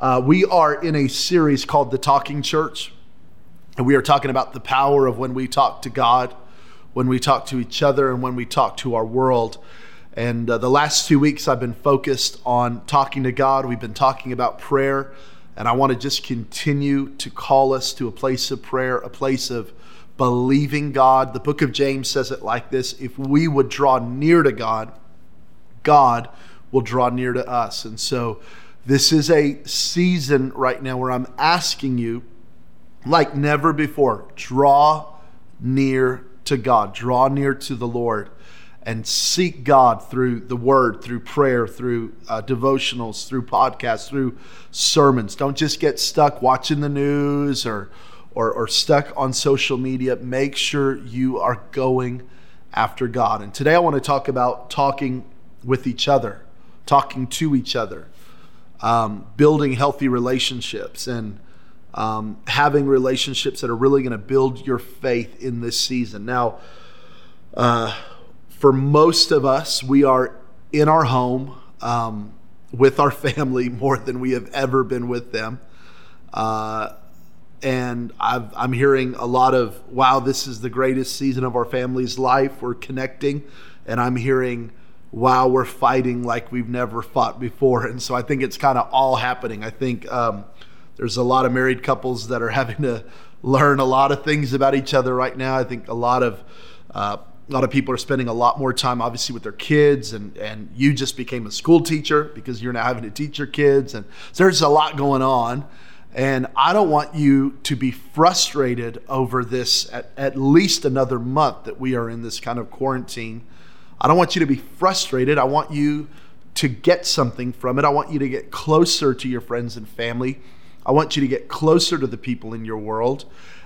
Uh, we are in a series called The Talking Church, and we are talking about the power of when we talk to God, when we talk to each other, and when we talk to our world. And uh, the last two weeks, I've been focused on talking to God. We've been talking about prayer, and I want to just continue to call us to a place of prayer, a place of believing God. The book of James says it like this if we would draw near to God, God will draw near to us. And so, this is a season right now where I'm asking you, like never before, draw near to God, draw near to the Lord and seek God through the word, through prayer, through uh, devotionals, through podcasts, through sermons. Don't just get stuck watching the news or, or, or stuck on social media. Make sure you are going after God. And today I want to talk about talking with each other, talking to each other, um, building healthy relationships, and um, having relationships that are really going to build your faith in this season. Now, uh, for most of us, we are in our home um, with our family more than we have ever been with them. Uh, and i am hearing a lot of, wow, this is the greatest season of our family's life. We're connecting. And I'm hearing, wow, we're fighting like we've never fought before. And so I think it's kind of all happening. I think um, there's a lot of married couples that are having to learn a lot of things about each other right now. I think a lot of uh, a lot of people are spending a lot more time obviously with their kids and and you just became a school teacher because you're now having to teach your kids and so there's a lot going on and i don't want you to be frustrated over this at, at least another month that we are in this kind of quarantine i don't want you to be frustrated i want you to get something from it i want you to get closer to your friends and family i want you to get closer to the people in your world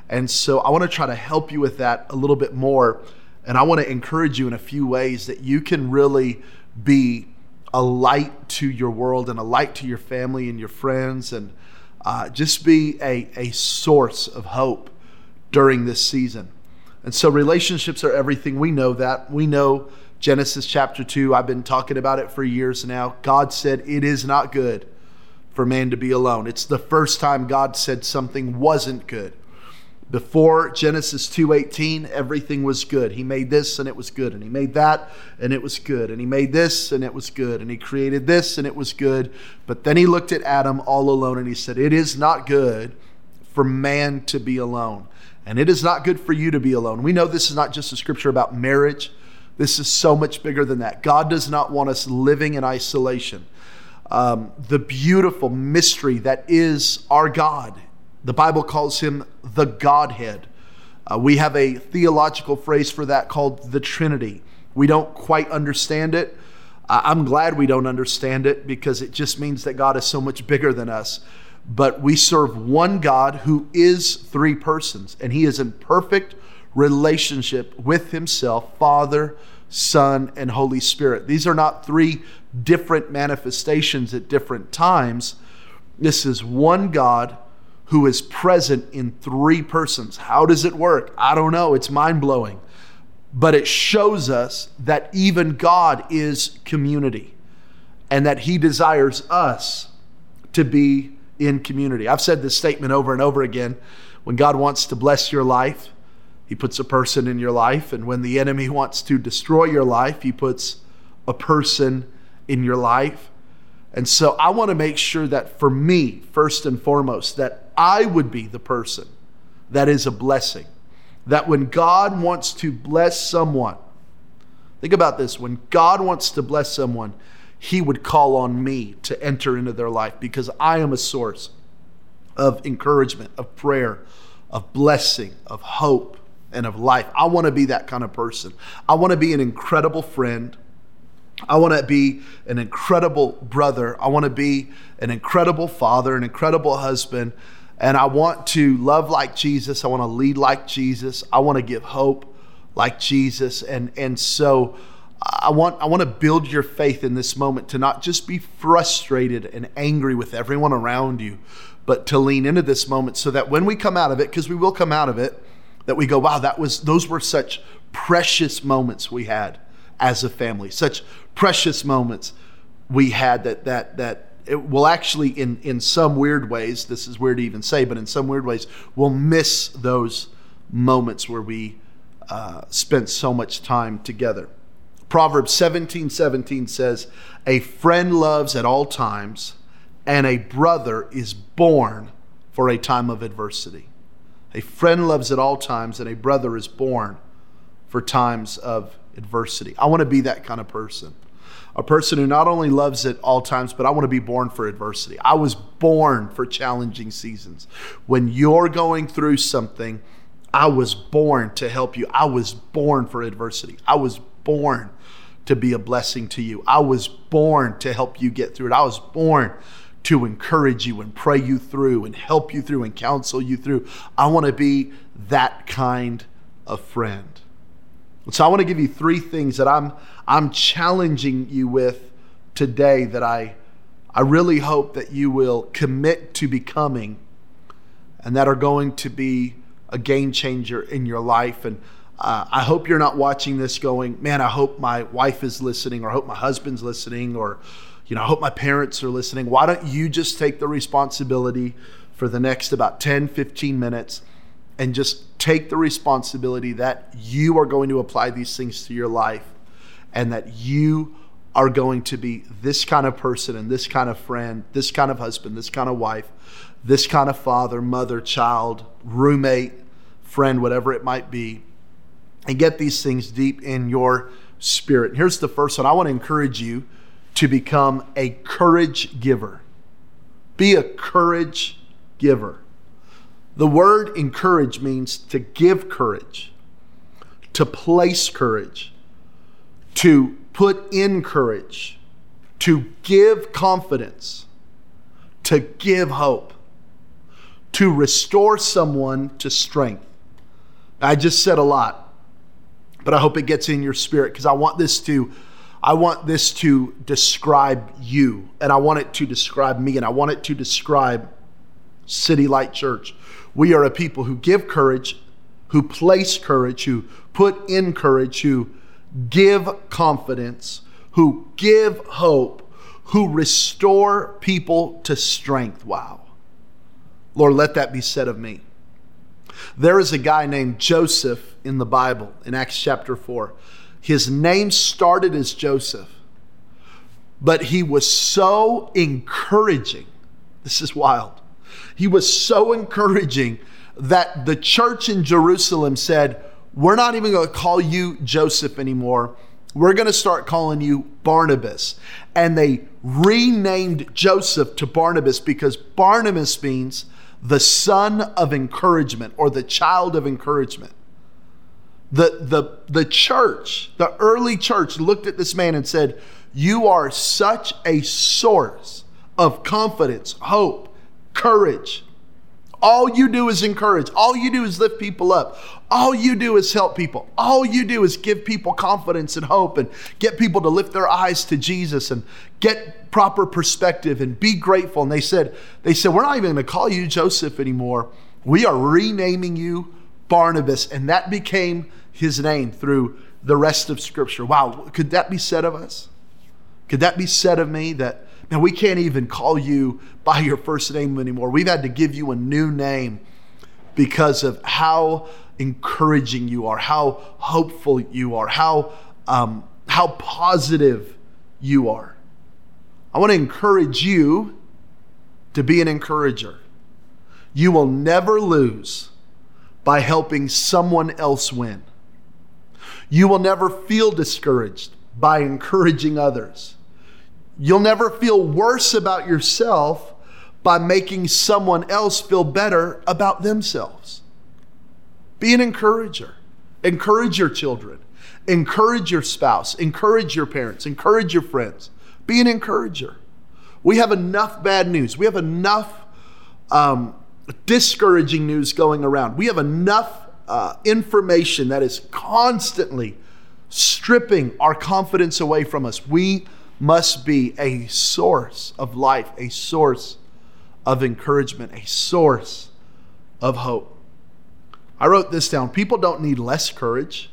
and so i want to try to help you with that a little bit more and I want to encourage you in a few ways that you can really be a light to your world and a light to your family and your friends and uh, just be a, a source of hope during this season. And so relationships are everything. We know that. We know Genesis chapter 2. I've been talking about it for years now. God said it is not good for man to be alone. It's the first time God said something wasn't good. Before Genesis 2:18, everything was good. He made this and it was good, and he made that and it was good, and he made this and it was good, and he created this and it was good. But then he looked at Adam all alone and he said, "It is not good for man to be alone." And it is not good for you to be alone. We know this is not just a scripture about marriage. This is so much bigger than that. God does not want us living in isolation. Um, the beautiful mystery that is our God the Bible calls him the Godhead. Uh, we have a theological phrase for that called the Trinity. We don't quite understand it. Uh, I'm glad we don't understand it because it just means that God is so much bigger than us. But we serve one God who is three persons, and he is in perfect relationship with himself, Father, Son, and Holy Spirit. These are not three different manifestations at different times. This is one God who is present in three persons. How does it work? I don't know. It's mind blowing. But it shows us that even God is community and that He desires us to be in community. I've said this statement over and over again. When God wants to bless your life, He puts a person in your life. And when the enemy wants to destroy your life, He puts a person in your life. And so I want to make sure that for me, first and foremost, that I would be the person that is a blessing. That when God wants to bless someone, think about this when God wants to bless someone, he would call on me to enter into their life because I am a source of encouragement, of prayer, of blessing, of hope, and of life. I want to be that kind of person. I want to be an incredible friend. I want to be an incredible brother. I want to be an incredible father, an incredible husband. And I want to love like Jesus. I want to lead like Jesus. I want to give hope like Jesus. And, and so I want, I want to build your faith in this moment to not just be frustrated and angry with everyone around you, but to lean into this moment so that when we come out of it, because we will come out of it, that we go, wow, that was those were such precious moments we had as a family, such precious moments we had that that that it will actually, in, in some weird ways, this is weird to even say, but in some weird ways, we'll miss those moments where we uh, spent so much time together. Proverbs 17 17 says, A friend loves at all times, and a brother is born for a time of adversity. A friend loves at all times, and a brother is born for times of adversity. I want to be that kind of person. A person who not only loves at all times, but I want to be born for adversity. I was born for challenging seasons. When you're going through something, I was born to help you. I was born for adversity. I was born to be a blessing to you. I was born to help you get through it. I was born to encourage you and pray you through and help you through and counsel you through. I want to be that kind of friend. So I want to give you three things that I'm I'm challenging you with today that I I really hope that you will commit to becoming and that are going to be a game changer in your life and uh, I hope you're not watching this going, man, I hope my wife is listening or I hope my husband's listening or you know, I hope my parents are listening. Why don't you just take the responsibility for the next about 10, 15 minutes and just take the responsibility that you are going to apply these things to your life and that you are going to be this kind of person and this kind of friend, this kind of husband, this kind of wife, this kind of father, mother, child, roommate, friend, whatever it might be, and get these things deep in your spirit. Here's the first one I want to encourage you to become a courage giver. Be a courage giver. The word encourage means to give courage, to place courage, to put in courage, to give confidence, to give hope, to restore someone to strength. I just said a lot, but I hope it gets in your spirit because I want this to I want this to describe you and I want it to describe me and I want it to describe City Light Church. We are a people who give courage, who place courage, who put in courage, who give confidence, who give hope, who restore people to strength. Wow. Lord, let that be said of me. There is a guy named Joseph in the Bible in Acts chapter 4. His name started as Joseph, but he was so encouraging. This is wild. He was so encouraging that the church in Jerusalem said, We're not even going to call you Joseph anymore. We're going to start calling you Barnabas. And they renamed Joseph to Barnabas because Barnabas means the son of encouragement or the child of encouragement. The, the, the church, the early church, looked at this man and said, You are such a source of confidence, hope, courage. All you do is encourage. All you do is lift people up. All you do is help people. All you do is give people confidence and hope and get people to lift their eyes to Jesus and get proper perspective and be grateful. And they said, they said, we're not even going to call you Joseph anymore. We are renaming you Barnabas. And that became his name through the rest of Scripture. Wow, could that be said of us? Could that be said of me that now, we can't even call you by your first name anymore. We've had to give you a new name because of how encouraging you are, how hopeful you are, how, um, how positive you are. I want to encourage you to be an encourager. You will never lose by helping someone else win. You will never feel discouraged by encouraging others. You'll never feel worse about yourself by making someone else feel better about themselves. Be an encourager. Encourage your children. Encourage your spouse. Encourage your parents. Encourage your friends. Be an encourager. We have enough bad news. We have enough um, discouraging news going around. We have enough uh, information that is constantly stripping our confidence away from us. We must be a source of life, a source of encouragement, a source of hope. I wrote this down. People don't need less courage.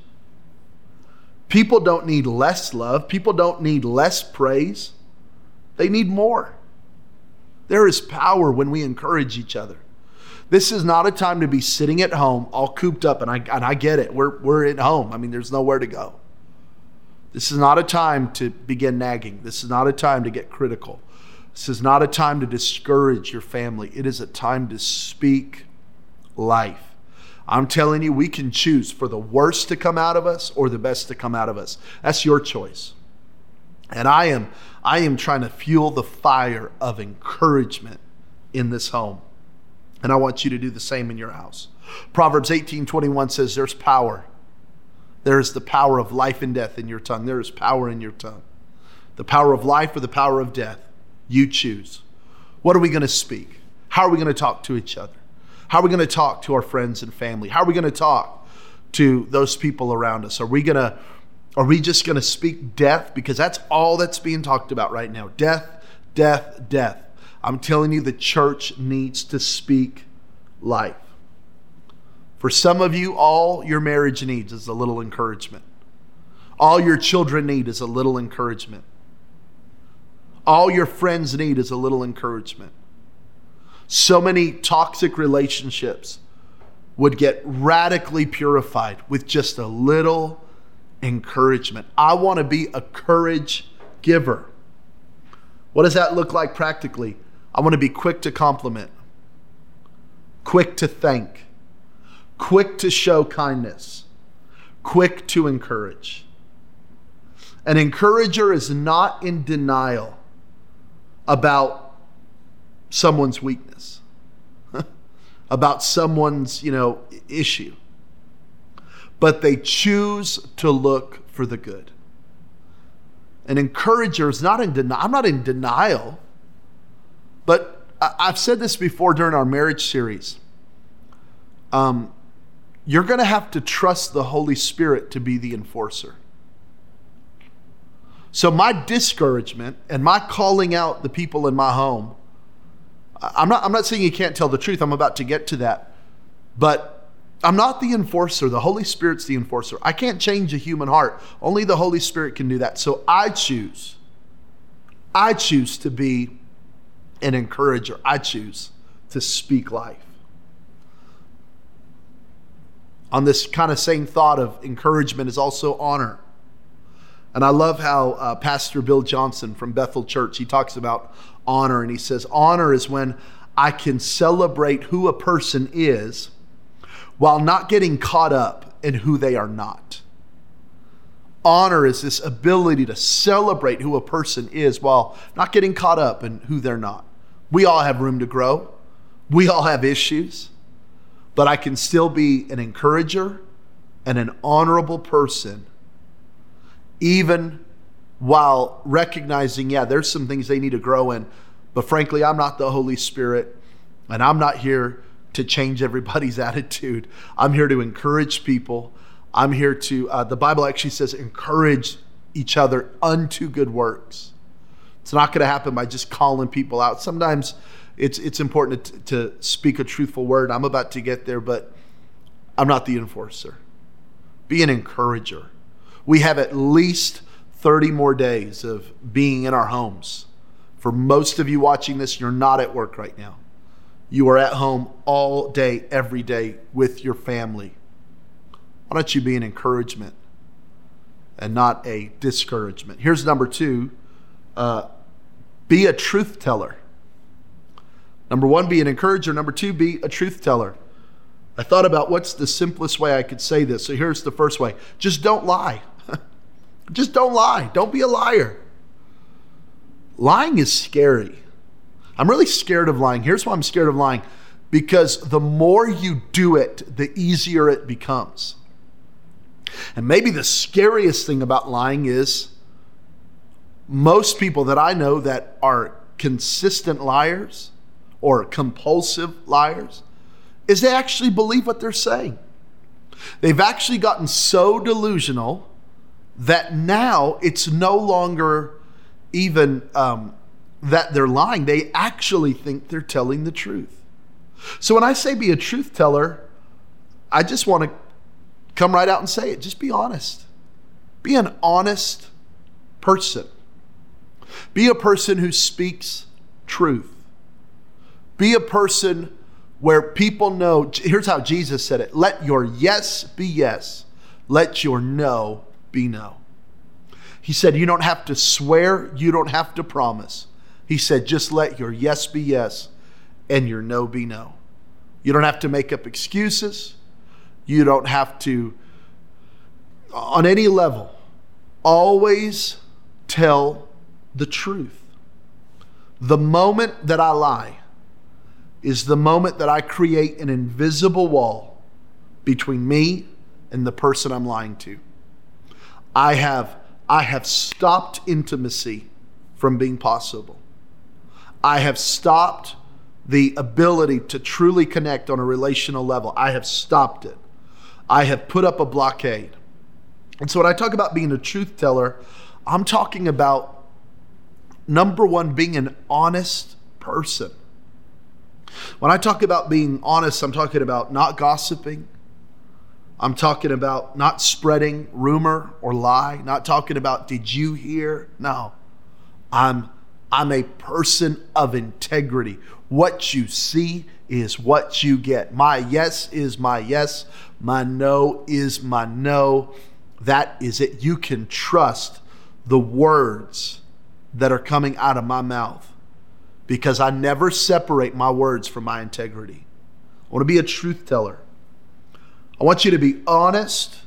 People don't need less love. People don't need less praise. They need more. There is power when we encourage each other. This is not a time to be sitting at home all cooped up, and I, and I get it. We're, we're at home. I mean, there's nowhere to go. This is not a time to begin nagging. This is not a time to get critical. This is not a time to discourage your family. It is a time to speak life. I'm telling you, we can choose for the worst to come out of us or the best to come out of us. That's your choice. And I am I am trying to fuel the fire of encouragement in this home. And I want you to do the same in your house. Proverbs 18:21 says there's power. There is the power of life and death in your tongue. There is power in your tongue. The power of life or the power of death. You choose. What are we going to speak? How are we going to talk to each other? How are we going to talk to our friends and family? How are we going to talk to those people around us? Are we going to are we just going to speak death because that's all that's being talked about right now? Death, death, death. I'm telling you, the church needs to speak life. For some of you, all your marriage needs is a little encouragement. All your children need is a little encouragement. All your friends need is a little encouragement. So many toxic relationships would get radically purified with just a little encouragement. I want to be a courage giver. What does that look like practically? I want to be quick to compliment, quick to thank, quick to show kindness, quick to encourage. An encourager is not in denial about someone's weakness, about someone's, you know, issue. But they choose to look for the good. An encourager is not in denial. I'm not in denial but I've said this before during our marriage series. Um, you're going to have to trust the Holy Spirit to be the enforcer. So, my discouragement and my calling out the people in my home, I'm not, I'm not saying you can't tell the truth. I'm about to get to that. But I'm not the enforcer. The Holy Spirit's the enforcer. I can't change a human heart. Only the Holy Spirit can do that. So, I choose, I choose to be an encourager. I choose to speak life. On this kind of same thought of encouragement is also honor. And I love how uh, Pastor Bill Johnson from Bethel Church, he talks about honor and he says honor is when I can celebrate who a person is while not getting caught up in who they are not. Honor is this ability to celebrate who a person is while not getting caught up in who they're not. We all have room to grow. We all have issues. But I can still be an encourager and an honorable person, even while recognizing, yeah, there's some things they need to grow in. But frankly, I'm not the Holy Spirit, and I'm not here to change everybody's attitude. I'm here to encourage people. I'm here to, uh, the Bible actually says, encourage each other unto good works. It's not going to happen by just calling people out. Sometimes it's it's important to, to speak a truthful word. I'm about to get there, but I'm not the enforcer. Be an encourager. We have at least 30 more days of being in our homes. For most of you watching this, you're not at work right now. You are at home all day, every day with your family. Why don't you be an encouragement and not a discouragement? Here's number two uh, be a truth teller. Number one, be an encourager. Number two, be a truth teller. I thought about what's the simplest way I could say this. So here's the first way just don't lie. just don't lie. Don't be a liar. Lying is scary. I'm really scared of lying. Here's why I'm scared of lying because the more you do it, the easier it becomes. And maybe the scariest thing about lying is most people that I know that are consistent liars or compulsive liars is they actually believe what they're saying. They've actually gotten so delusional that now it's no longer even um, that they're lying. They actually think they're telling the truth. So when I say be a truth teller, I just want to come right out and say it. Just be honest. Be an honest person. Be a person who speaks truth. Be a person where people know. Here's how Jesus said it let your yes be yes, let your no be no. He said, You don't have to swear, you don't have to promise. He said, Just let your yes be yes and your no be no. You don't have to make up excuses. You don't have to, on any level, always tell the truth. The moment that I lie is the moment that I create an invisible wall between me and the person I'm lying to. I have, I have stopped intimacy from being possible. I have stopped the ability to truly connect on a relational level. I have stopped it. I have put up a blockade. And so when I talk about being a truth teller, I'm talking about number one, being an honest person. When I talk about being honest, I'm talking about not gossiping. I'm talking about not spreading rumor or lie, not talking about did you hear? No. I'm I'm a person of integrity. What you see is what you get. My yes is my yes. My no is my no. That is it. You can trust the words that are coming out of my mouth because I never separate my words from my integrity. I want to be a truth teller. I want you to be honest,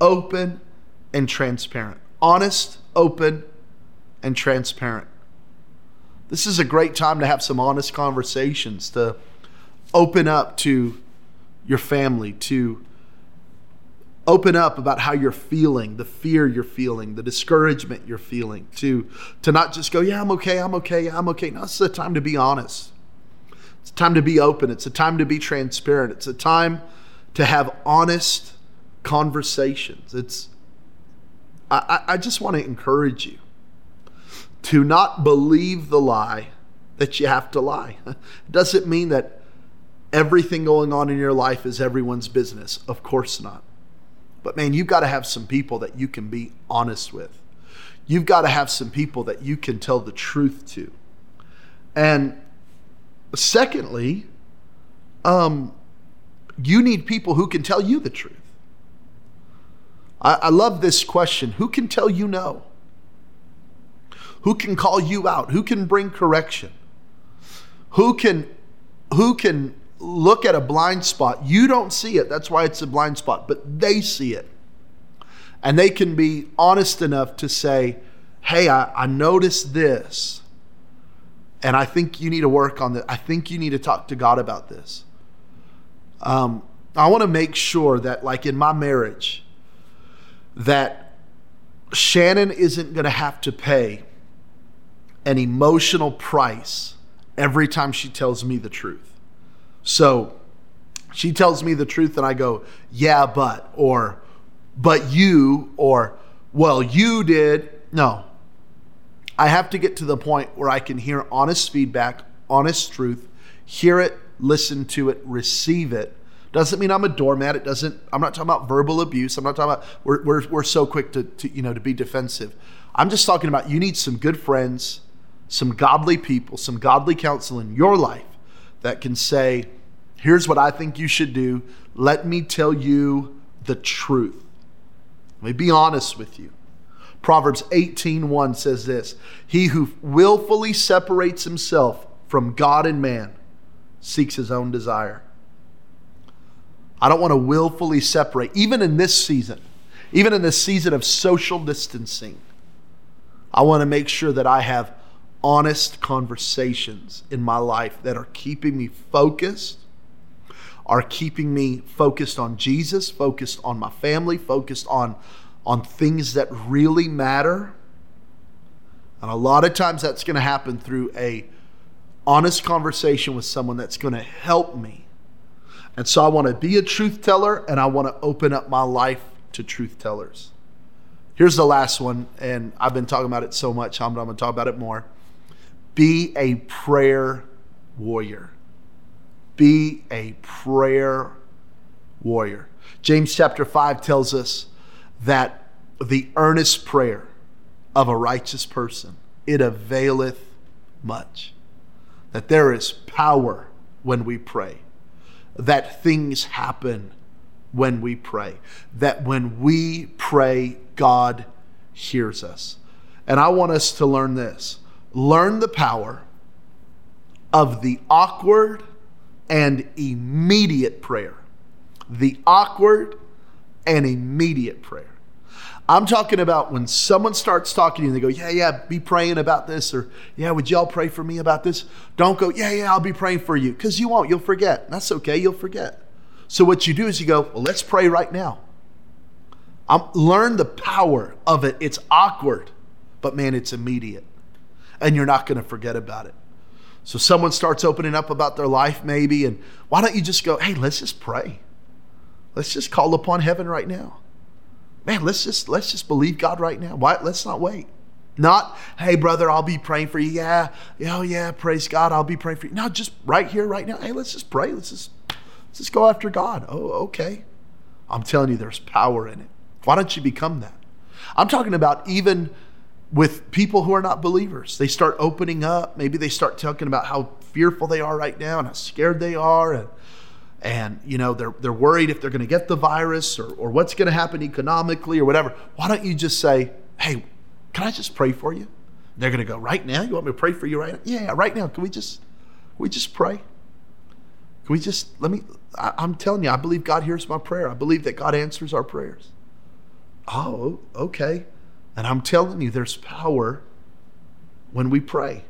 open, and transparent. Honest, open, and transparent. This is a great time to have some honest conversations, to open up to your family, to open up about how you're feeling, the fear you're feeling, the discouragement you're feeling, to, to not just go, yeah, I'm okay, I'm okay, I'm okay. No, it's a time to be honest. It's a time to be open. It's a time to be transparent. It's a time to have honest conversations. It's I, I just want to encourage you to not believe the lie that you have to lie. It doesn't mean that everything going on in your life is everyone's business. Of course not. But man, you've got to have some people that you can be honest with. You've got to have some people that you can tell the truth to. And secondly, um, you need people who can tell you the truth. I, I love this question who can tell you no? Who can call you out? Who can bring correction? Who can who can look at a blind spot. You don't see it. That's why it's a blind spot, but they see it. And they can be honest enough to say, hey, I, I noticed this. And I think you need to work on this. I think you need to talk to God about this. Um, I want to make sure that, like in my marriage, that Shannon isn't going to have to pay an emotional price every time she tells me the truth. So she tells me the truth, and I go, yeah, but, or, but you, or, well, you did. No. I have to get to the point where I can hear honest feedback, honest truth, hear it, listen to it, receive it. Doesn't mean I'm a doormat. It doesn't, I'm not talking about verbal abuse. I'm not talking about, we're, we're, we're so quick to, to, you know, to be defensive. I'm just talking about you need some good friends, some godly people, some godly counsel in your life that can say, here's what I think you should do. Let me tell you the truth. Let me be honest with you. Proverbs 18:1 says this, "He who willfully separates himself from God and man seeks his own desire." I don't want to willfully separate even in this season. Even in this season of social distancing. I want to make sure that I have honest conversations in my life that are keeping me focused, are keeping me focused on Jesus, focused on my family, focused on, on things that really matter. And a lot of times that's going to happen through a honest conversation with someone that's going to help me. And so I want to be a truth teller and I want to open up my life to truth tellers. Here's the last one, and I've been talking about it so much, I'm going to talk about it more. Be a prayer warrior. Be a prayer warrior. James chapter 5 tells us that the earnest prayer of a righteous person, it availeth much. That there is power when we pray, that things happen when we pray, that when we pray, God hears us. And I want us to learn this learn the power of the awkward and immediate prayer. The awkward and immediate prayer. I'm talking about when someone starts talking to you and they go, Yeah, yeah, be praying about this, or Yeah, would y'all pray for me about this? Don't go, Yeah, yeah, I'll be praying for you, because you won't. You'll forget. That's okay, you'll forget. So what you do is you go, Well, let's pray right now. I'm, learn the power of it. It's awkward, but man, it's immediate. And you're not going to forget about it. So someone starts opening up about their life, maybe, and why don't you just go, Hey, let's just pray. Let's just call upon heaven right now man, let's just let's just believe God right now. Why? Let's not wait. Not, hey, brother, I'll be praying for you. Yeah, oh yeah, praise God, I'll be praying for you. No, just right here, right now. Hey, let's just pray. Let's just let's just go after God. Oh, okay. I'm telling you, there's power in it. Why don't you become that? I'm talking about even with people who are not believers. They start opening up. Maybe they start talking about how fearful they are right now and how scared they are and and you know they're they're worried if they're going to get the virus or, or what's going to happen economically or whatever. Why don't you just say hey can i just pray for you? They're going to go right now? You want me to pray for you right now? Yeah right now. Can we just can we just pray? Can we just let me I, i'm telling you i believe god hears my prayer. I believe that god answers our prayers. Oh okay and i'm telling you there's power when we pray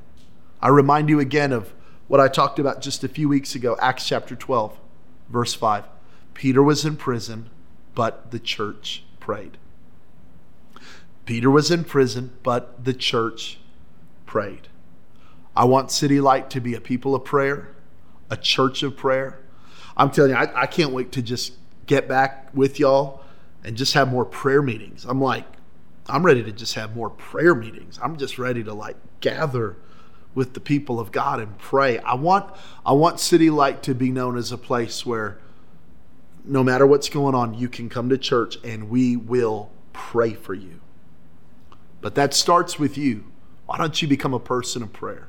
i remind you again of what i talked about just a few weeks ago acts chapter 12 Verse 5 Peter was in prison, but the church prayed. Peter was in prison, but the church prayed. I want City Light to be a people of prayer, a church of prayer. I'm telling you, I, I can't wait to just get back with y'all and just have more prayer meetings. I'm like, I'm ready to just have more prayer meetings. I'm just ready to like gather with the people of God and pray. I want I want City Light to be known as a place where no matter what's going on, you can come to church and we will pray for you. But that starts with you. Why don't you become a person of prayer?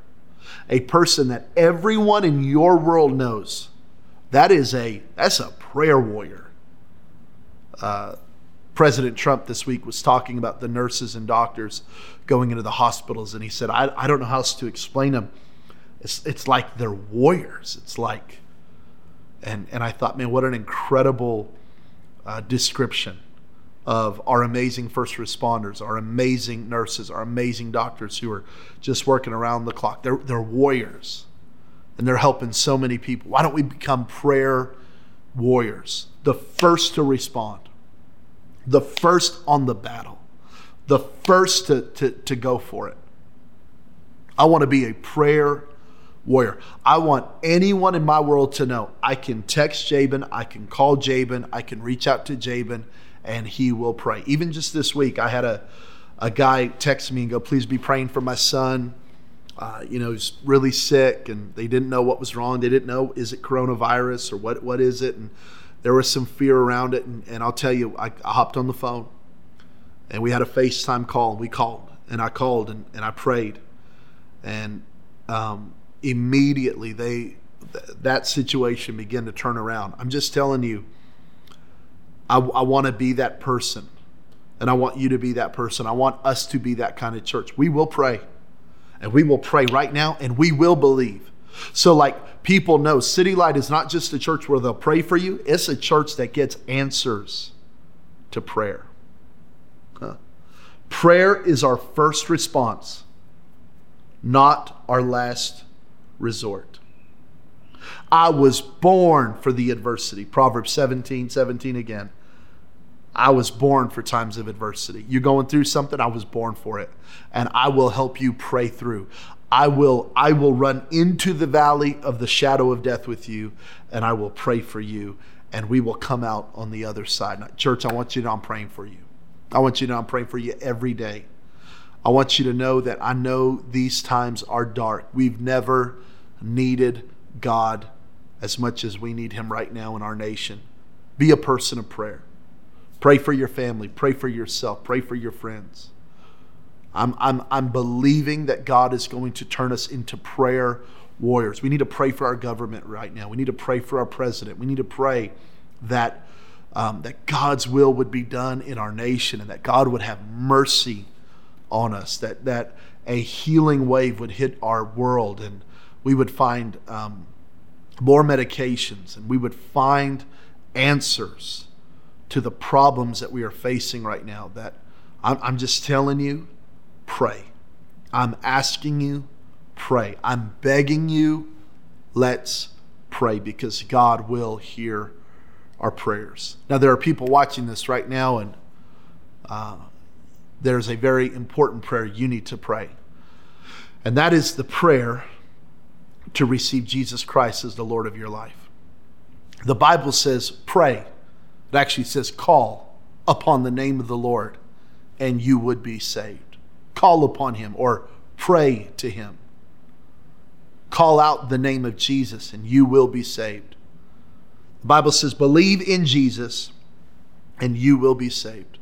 A person that everyone in your world knows. That is a that's a prayer warrior. Uh, President Trump this week was talking about the nurses and doctors going into the hospitals, and he said, I, I don't know how else to explain them. It's, it's like they're warriors. It's like, and, and I thought, man, what an incredible uh, description of our amazing first responders, our amazing nurses, our amazing doctors who are just working around the clock. They're, they're warriors and they're helping so many people. Why don't we become prayer warriors, the first to respond? The first on the battle, the first to, to, to go for it. I want to be a prayer warrior. I want anyone in my world to know I can text Jabin, I can call Jabin, I can reach out to Jabin, and he will pray. Even just this week, I had a, a guy text me and go, Please be praying for my son. Uh, you know, he's really sick and they didn't know what was wrong. They didn't know, is it coronavirus or what, what is it? And there was some fear around it. And, and I'll tell you, I, I, hopped on the phone and we had a FaceTime call. We called and I called and, and I prayed. And um, immediately they th- that situation began to turn around. I'm just telling you, I, I want to be that person. And I want you to be that person. I want us to be that kind of church. We will pray. And we will pray right now and we will believe. So, like people know, City Light is not just a church where they'll pray for you, it's a church that gets answers to prayer. Huh. Prayer is our first response, not our last resort. I was born for the adversity. Proverbs 17 17 again. I was born for times of adversity. You're going through something, I was born for it. And I will help you pray through. I will I will run into the valley of the shadow of death with you and I will pray for you and we will come out on the other side. Now, church, I want you to know I'm praying for you. I want you to know I'm praying for you every day. I want you to know that I know these times are dark. We've never needed God as much as we need him right now in our nation. Be a person of prayer. Pray for your family, pray for yourself, pray for your friends. I'm, I'm, I'm believing that God is going to turn us into prayer warriors. We need to pray for our government right now. We need to pray for our president. We need to pray that, um, that God's will would be done in our nation and that God would have mercy on us, that, that a healing wave would hit our world and we would find um, more medications and we would find answers to the problems that we are facing right now. That I'm, I'm just telling you, pray. I'm asking you, pray. I'm begging you, let's pray because God will hear our prayers. Now, there are people watching this right now, and uh, there's a very important prayer you need to pray. And that is the prayer to receive Jesus Christ as the Lord of your life. The Bible says, pray. It actually says, call upon the name of the Lord, and you would be saved. Call upon him or pray to him. Call out the name of Jesus, and you will be saved. The Bible says, believe in Jesus, and you will be saved.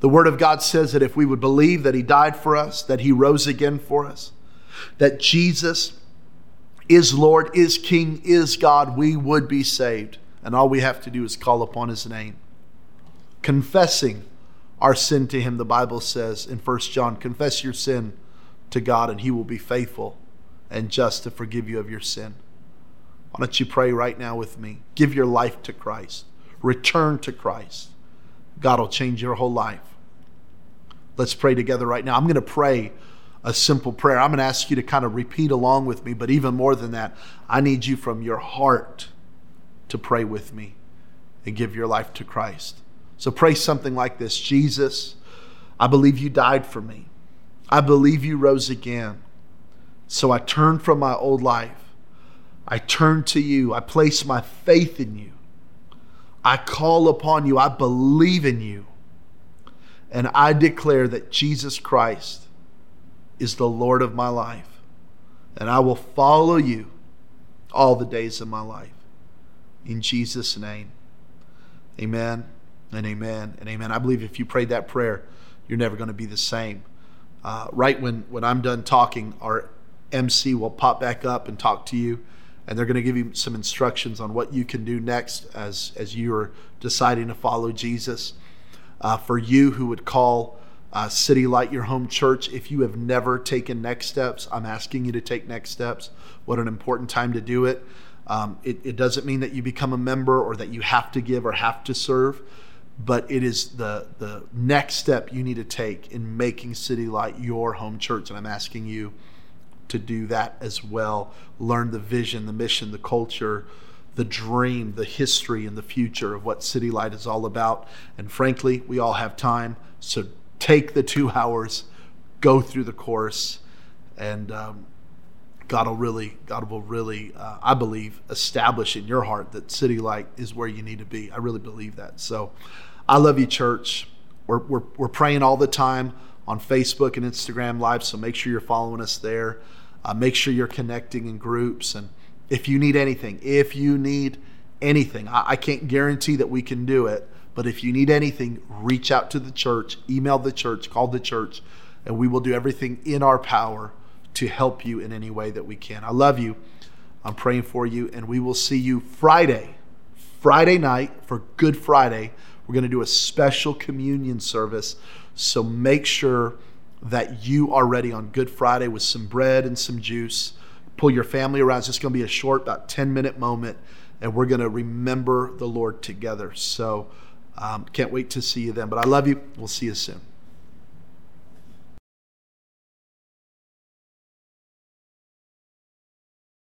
The Word of God says that if we would believe that He died for us, that He rose again for us, that Jesus is Lord, is King, is God, we would be saved. And all we have to do is call upon His name. Confessing our sin to Him, the Bible says in 1 John, confess your sin to God, and He will be faithful and just to forgive you of your sin. Why don't you pray right now with me? Give your life to Christ, return to Christ. God will change your whole life. Let's pray together right now. I'm going to pray a simple prayer. I'm going to ask you to kind of repeat along with me, but even more than that, I need you from your heart to pray with me and give your life to Christ. So pray something like this Jesus, I believe you died for me. I believe you rose again. So I turn from my old life. I turn to you. I place my faith in you. I call upon you. I believe in you. And I declare that Jesus Christ is the Lord of my life. And I will follow you all the days of my life. In Jesus' name, amen and amen and amen. I believe if you prayed that prayer, you're never going to be the same. Uh, right when, when I'm done talking, our MC will pop back up and talk to you, and they're going to give you some instructions on what you can do next as, as you are deciding to follow Jesus. Uh, for you who would call uh, City Light your home church, if you have never taken next steps, I'm asking you to take next steps. What an important time to do it. Um, it, it doesn't mean that you become a member or that you have to give or have to serve but it is the the next step you need to take in making City Light your home church, and I'm asking you to do that as well. Learn the vision, the mission, the culture, the dream, the history, and the future of what City Light is all about. And frankly, we all have time, so take the two hours, go through the course, and um, God will really, God will really, uh, I believe, establish in your heart that City Light is where you need to be. I really believe that. So. I love you, church. We're, we're, we're praying all the time on Facebook and Instagram Live, so make sure you're following us there. Uh, make sure you're connecting in groups. And if you need anything, if you need anything, I, I can't guarantee that we can do it, but if you need anything, reach out to the church, email the church, call the church, and we will do everything in our power to help you in any way that we can. I love you. I'm praying for you, and we will see you Friday, Friday night for Good Friday we're going to do a special communion service. So make sure that you are ready on Good Friday with some bread and some juice. Pull your family around. It's just going to be a short, about 10 minute moment, and we're going to remember the Lord together. So um, can't wait to see you then. But I love you. We'll see you soon.